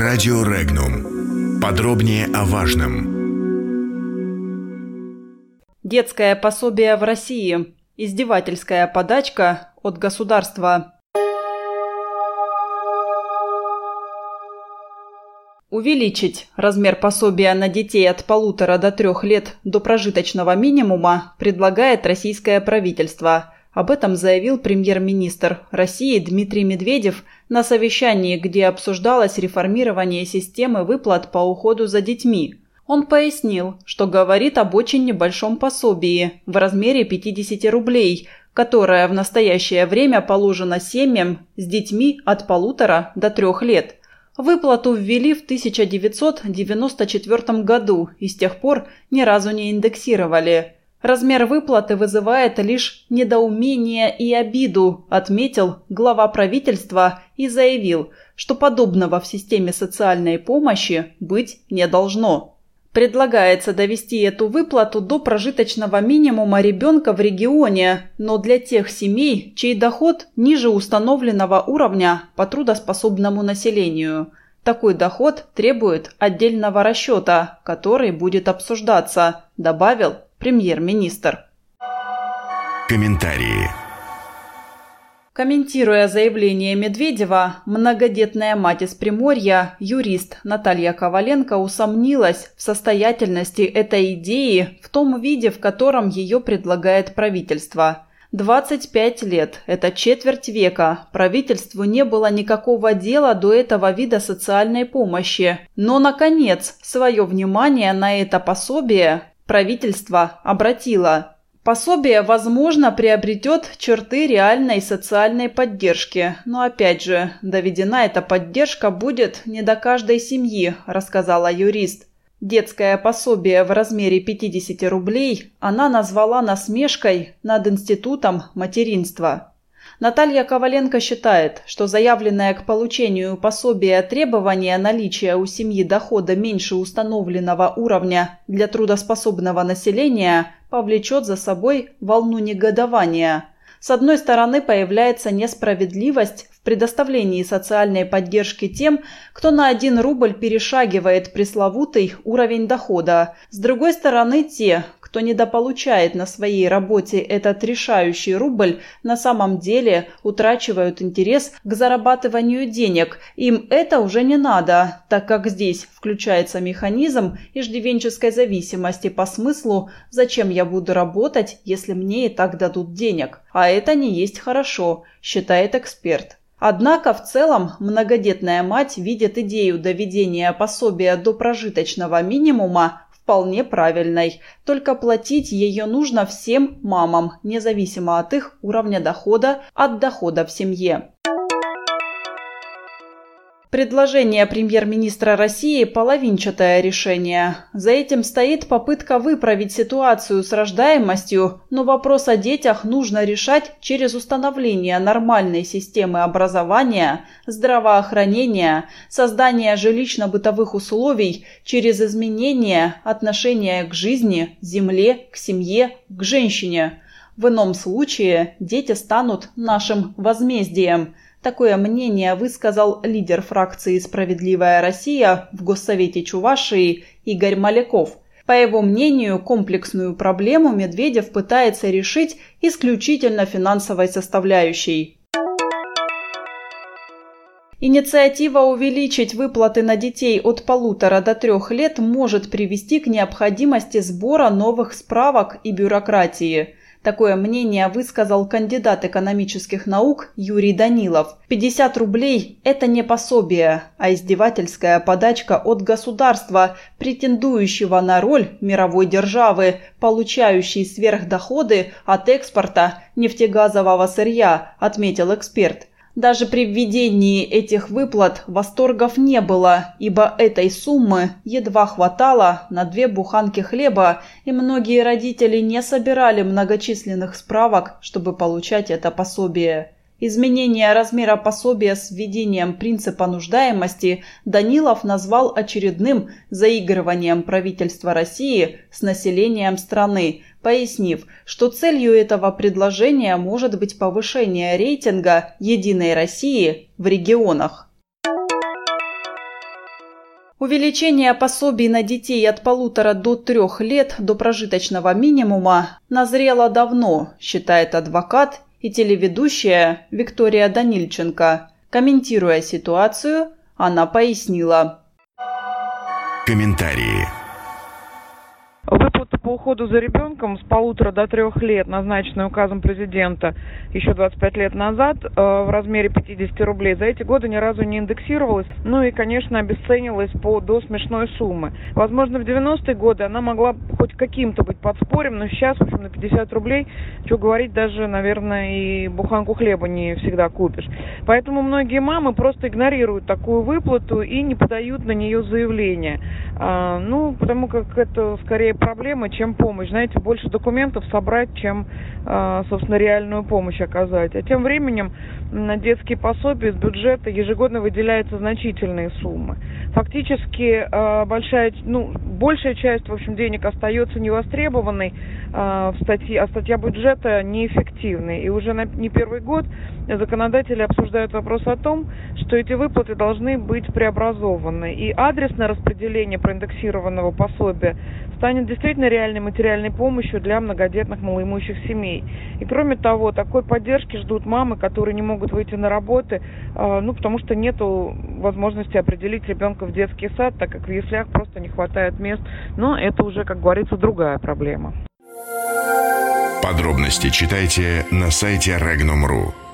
Радио Регнум. Подробнее о важном. Детское пособие в России. Издевательская подачка от государства. Увеличить размер пособия на детей от полутора до трех лет до прожиточного минимума предлагает российское правительство – об этом заявил премьер-министр России Дмитрий Медведев на совещании, где обсуждалось реформирование системы выплат по уходу за детьми. Он пояснил, что говорит об очень небольшом пособии в размере 50 рублей, которое в настоящее время положено семьям с детьми от полутора до трех лет. Выплату ввели в 1994 году и с тех пор ни разу не индексировали – Размер выплаты вызывает лишь недоумение и обиду, отметил глава правительства и заявил, что подобного в системе социальной помощи быть не должно. Предлагается довести эту выплату до прожиточного минимума ребенка в регионе, но для тех семей, чей доход ниже установленного уровня по трудоспособному населению. Такой доход требует отдельного расчета, который будет обсуждаться, добавил премьер-министр. Комментарии. Комментируя заявление Медведева, многодетная мать из Приморья, юрист Наталья Коваленко усомнилась в состоятельности этой идеи в том виде, в котором ее предлагает правительство. 25 лет – это четверть века. Правительству не было никакого дела до этого вида социальной помощи. Но, наконец, свое внимание на это пособие правительство обратило. Пособие, возможно, приобретет черты реальной социальной поддержки, но опять же, доведена эта поддержка будет не до каждой семьи, рассказала юрист. Детское пособие в размере 50 рублей она назвала насмешкой над институтом материнства. Наталья Коваленко считает, что заявленное к получению пособия требование наличия у семьи дохода меньше установленного уровня для трудоспособного населения повлечет за собой волну негодования. С одной стороны, появляется несправедливость в предоставлении социальной поддержки тем, кто на 1 рубль перешагивает пресловутый уровень дохода. С другой стороны, те, кто недополучает на своей работе этот решающий рубль, на самом деле утрачивают интерес к зарабатыванию денег. Им это уже не надо, так как здесь включается механизм иждивенческой зависимости по смыслу «зачем я буду работать, если мне и так дадут денег?» А это не есть хорошо, считает эксперт. Однако в целом многодетная мать видит идею доведения пособия до прожиточного минимума вполне правильной. Только платить ее нужно всем мамам, независимо от их уровня дохода, от дохода в семье. Предложение премьер-министра России – половинчатое решение. За этим стоит попытка выправить ситуацию с рождаемостью, но вопрос о детях нужно решать через установление нормальной системы образования, здравоохранения, создание жилищно-бытовых условий через изменение отношения к жизни, земле, к семье, к женщине. В ином случае дети станут нашим возмездием – Такое мнение высказал лидер фракции «Справедливая Россия» в Госсовете Чувашии Игорь Маляков. По его мнению, комплексную проблему Медведев пытается решить исключительно финансовой составляющей. Инициатива увеличить выплаты на детей от полутора до трех лет может привести к необходимости сбора новых справок и бюрократии. Такое мнение высказал кандидат экономических наук Юрий Данилов. 50 рублей – это не пособие, а издевательская подачка от государства, претендующего на роль мировой державы, получающей сверхдоходы от экспорта нефтегазового сырья, отметил эксперт. Даже при введении этих выплат восторгов не было, ибо этой суммы едва хватало на две буханки хлеба, и многие родители не собирали многочисленных справок, чтобы получать это пособие. Изменение размера пособия с введением принципа нуждаемости Данилов назвал очередным заигрыванием правительства России с населением страны, пояснив, что целью этого предложения может быть повышение рейтинга «Единой России» в регионах. Увеличение пособий на детей от полутора до трех лет до прожиточного минимума назрело давно, считает адвокат и телеведущая Виктория Данильченко. Комментируя ситуацию, она пояснила. Комментарии по уходу за ребенком с полутора до трех лет, назначенной указом президента еще 25 лет назад э, в размере 50 рублей, за эти годы ни разу не индексировалась, ну и, конечно, обесценилась по до смешной суммы. Возможно, в 90-е годы она могла хоть каким-то быть подспорьем, но сейчас, в общем, на 50 рублей, что говорить, даже, наверное, и буханку хлеба не всегда купишь. Поэтому многие мамы просто игнорируют такую выплату и не подают на нее заявление. А, ну, потому как это скорее проблема, чем помощь. Знаете, больше документов собрать, чем, а, собственно, реальную помощь оказать. А тем временем на детские пособия из бюджета ежегодно выделяются значительные суммы. Фактически а, большая, ну, большая часть, в общем, денег остается невостребованной а, в статье, а статья бюджета неэффективной. И уже на, не первый год законодатели обсуждают вопрос о том, что эти выплаты должны быть преобразованы. И адресное распределение проиндексированного пособия станет действительно реальной материальной помощью для многодетных малоимущих семей. И кроме того, такой поддержки ждут мамы, которые не могут выйти на работы, а, ну, потому что нет возможности определить ребенка в детский сад, так как в яслях просто не хватает мест. Но это уже, как говорится, другая проблема. Подробности читайте на сайте Regnum.ru.